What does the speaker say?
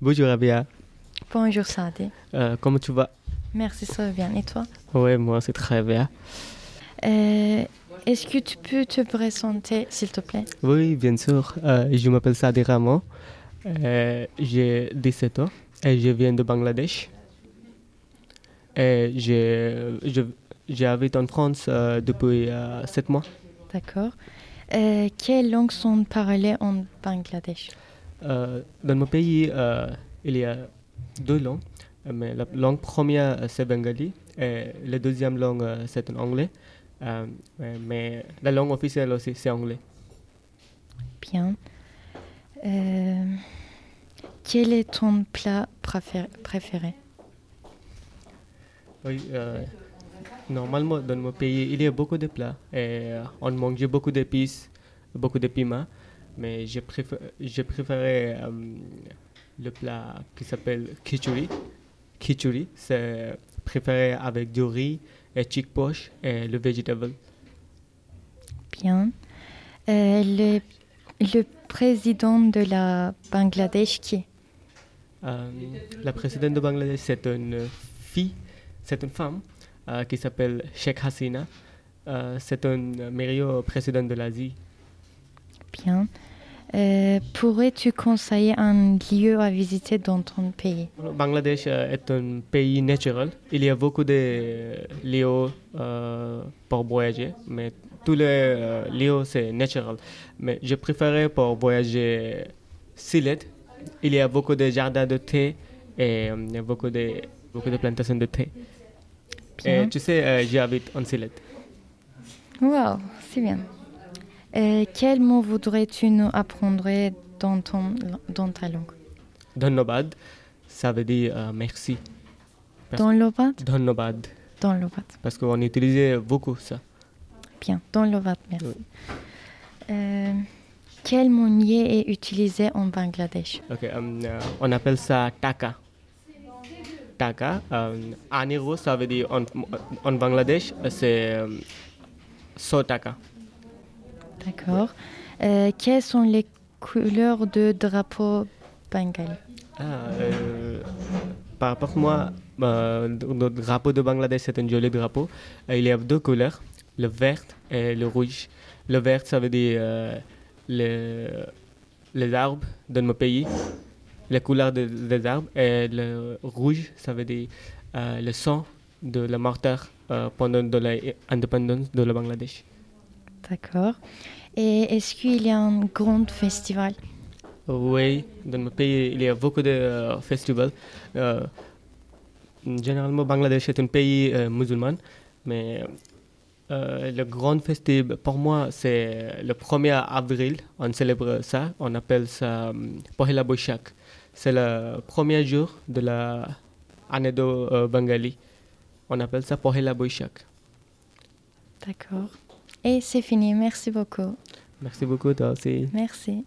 Bonjour Abia. Bonjour Sadi. Euh, comment tu vas? Merci, ça va bien. Et toi? Ouais, moi c'est très bien. Euh, Est-ce que tu peux te présenter, s'il te plaît? Oui, bien sûr. Euh, je m'appelle Sadi. Euh, J'ai 17 ans et je viens de Bangladesh. Et j'habite en France depuis 7 mois. D'accord. Quelles langues sont parlées en Bangladesh? Dans mon pays, euh, il y a deux langues. Mais la langue première, euh, c'est bengali. Et la deuxième langue, euh, c'est anglais. Euh, mais- la langue officielle aussi, c'est anglais. Bien. Euh, quel est ton plat préfé- préféré? Oui, euh, normalement, dans mon pays, il y a beaucoup de plats. Et euh, on mange beaucoup d'épices, beaucoup de piments. Mais je préfère, je préférais euh, le plat qui s'appelle khichuri. Khichuri, c'est préféré avec du riz et chick poche et le vegetable. Bien. Euh, le, le président de la Bangladesh qui est? Euh, la présidente de Bangladesh, c'est une fille, c'est une femme euh, qui s'appelle Sheikh Hasina. C'est un meilleur président de l'Asie. Bien. Euh, Pourrais-tu conseiller un lieu à visiter dans ton pays? Bangladesh euh, est un pays naturel. Il y a beaucoup de lieux euh, pour voyager, mais tous les euh, lieux c'est naturel. Mais je préférais pour voyager Sylhet. Il y a beaucoup de jardins de thé et euh, beaucoup de, beaucoup de plantations de thé. Bien. Et tu sais, j'habite en Sylhet. Wow, c'est bien. Euh, quel mot voudrais-tu nous apprendre dans, ton, dans ta langue? Dhannobad, ça veut dire euh, merci. Dans l'ovat Dhannobad, Dans l'ovat. parce qu'on utilisait beaucoup ça. Bien, dans l'ovat, merci. Oui. Euh, quel monnaie est utilisé en Bangladesh? Ok, euh, euh, on appelle ça taka. Taka. Euro, ça veut dire en, en Bangladesh, c'est euh, 100 taka. D'accord. Euh, quelles sont les couleurs de drapeau bengali Ah, euh, par rapport à moi, euh, le drapeau de Bangladesh, c'est un joli drapeau. Euh, il y a deux couleurs, le vert et le rouge. Le vert, ça veut dire euh, les, arbres de mon pays, les couleurs de- des arbres. Et le rouge, ça veut dire le sang de la martyr pendant l'indépendance de la Bangladesh. D'accord. Et est-ce qu'il y a un grand festival? Oui, dans mon pays, il y a beaucoup de euh, festivals. Euh, généralement, Bangladesh est un pays euh, musulman, mais euh, le grand festival, pour moi, c'est le 1er avril. On célèbre ça, on appelle ça Pohela Boishak. C'est le premier jour de la année de Bengali. On appelle ça Pohela Boishak. D'accord. Et c'est fini. Merci beaucoup. Merci beaucoup, toi aussi. Merci.